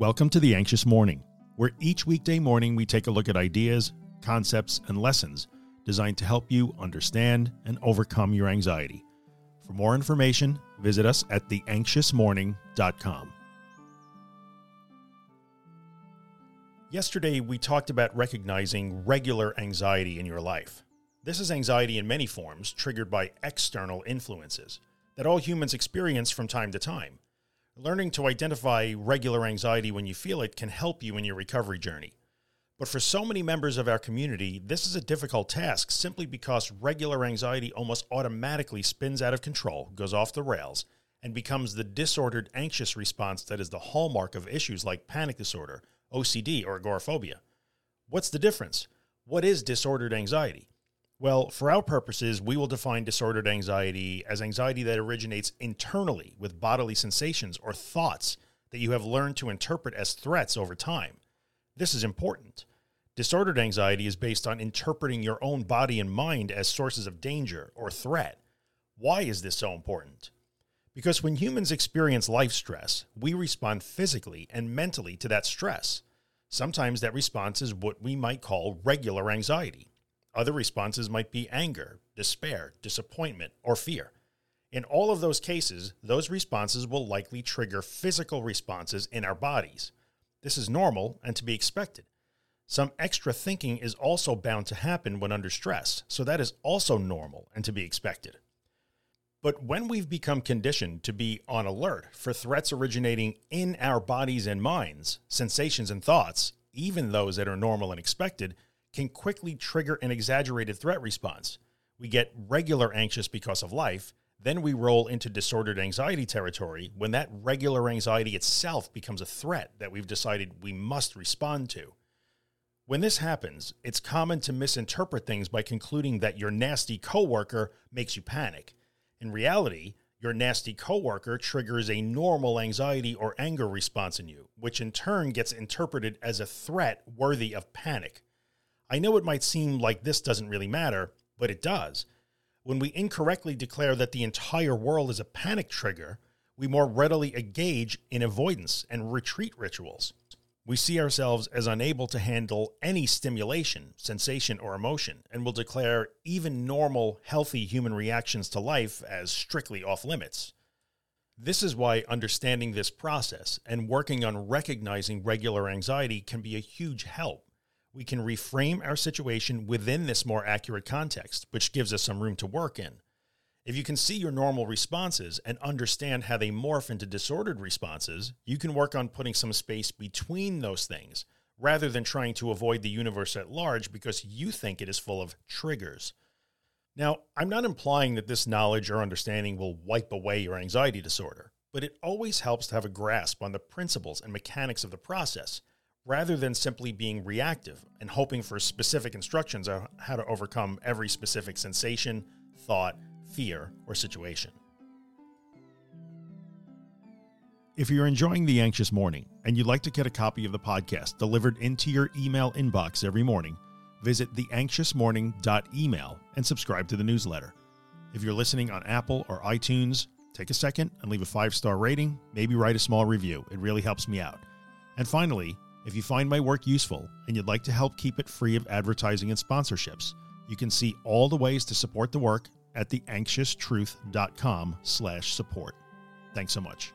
Welcome to The Anxious Morning, where each weekday morning we take a look at ideas, concepts, and lessons designed to help you understand and overcome your anxiety. For more information, visit us at theanxiousmorning.com. Yesterday, we talked about recognizing regular anxiety in your life. This is anxiety in many forms, triggered by external influences that all humans experience from time to time. Learning to identify regular anxiety when you feel it can help you in your recovery journey. But for so many members of our community, this is a difficult task simply because regular anxiety almost automatically spins out of control, goes off the rails, and becomes the disordered anxious response that is the hallmark of issues like panic disorder, OCD, or agoraphobia. What's the difference? What is disordered anxiety? Well, for our purposes, we will define disordered anxiety as anxiety that originates internally with bodily sensations or thoughts that you have learned to interpret as threats over time. This is important. Disordered anxiety is based on interpreting your own body and mind as sources of danger or threat. Why is this so important? Because when humans experience life stress, we respond physically and mentally to that stress. Sometimes that response is what we might call regular anxiety. Other responses might be anger, despair, disappointment, or fear. In all of those cases, those responses will likely trigger physical responses in our bodies. This is normal and to be expected. Some extra thinking is also bound to happen when under stress, so that is also normal and to be expected. But when we've become conditioned to be on alert for threats originating in our bodies and minds, sensations and thoughts, even those that are normal and expected, can quickly trigger an exaggerated threat response. We get regular anxious because of life, then we roll into disordered anxiety territory when that regular anxiety itself becomes a threat that we've decided we must respond to. When this happens, it's common to misinterpret things by concluding that your nasty coworker makes you panic. In reality, your nasty coworker triggers a normal anxiety or anger response in you, which in turn gets interpreted as a threat worthy of panic. I know it might seem like this doesn't really matter, but it does. When we incorrectly declare that the entire world is a panic trigger, we more readily engage in avoidance and retreat rituals. We see ourselves as unable to handle any stimulation, sensation, or emotion, and will declare even normal, healthy human reactions to life as strictly off limits. This is why understanding this process and working on recognizing regular anxiety can be a huge help we can reframe our situation within this more accurate context, which gives us some room to work in. If you can see your normal responses and understand how they morph into disordered responses, you can work on putting some space between those things rather than trying to avoid the universe at large because you think it is full of triggers. Now, I'm not implying that this knowledge or understanding will wipe away your anxiety disorder, but it always helps to have a grasp on the principles and mechanics of the process rather than simply being reactive and hoping for specific instructions on how to overcome every specific sensation, thought, fear, or situation. If you're enjoying The Anxious Morning and you'd like to get a copy of the podcast delivered into your email inbox every morning, visit theanxiousmorning.email and subscribe to the newsletter. If you're listening on Apple or iTunes, take a second and leave a five star rating, maybe write a small review. It really helps me out. And finally, if you find my work useful and you'd like to help keep it free of advertising and sponsorships, you can see all the ways to support the work at theanxioustruth.com slash support. Thanks so much.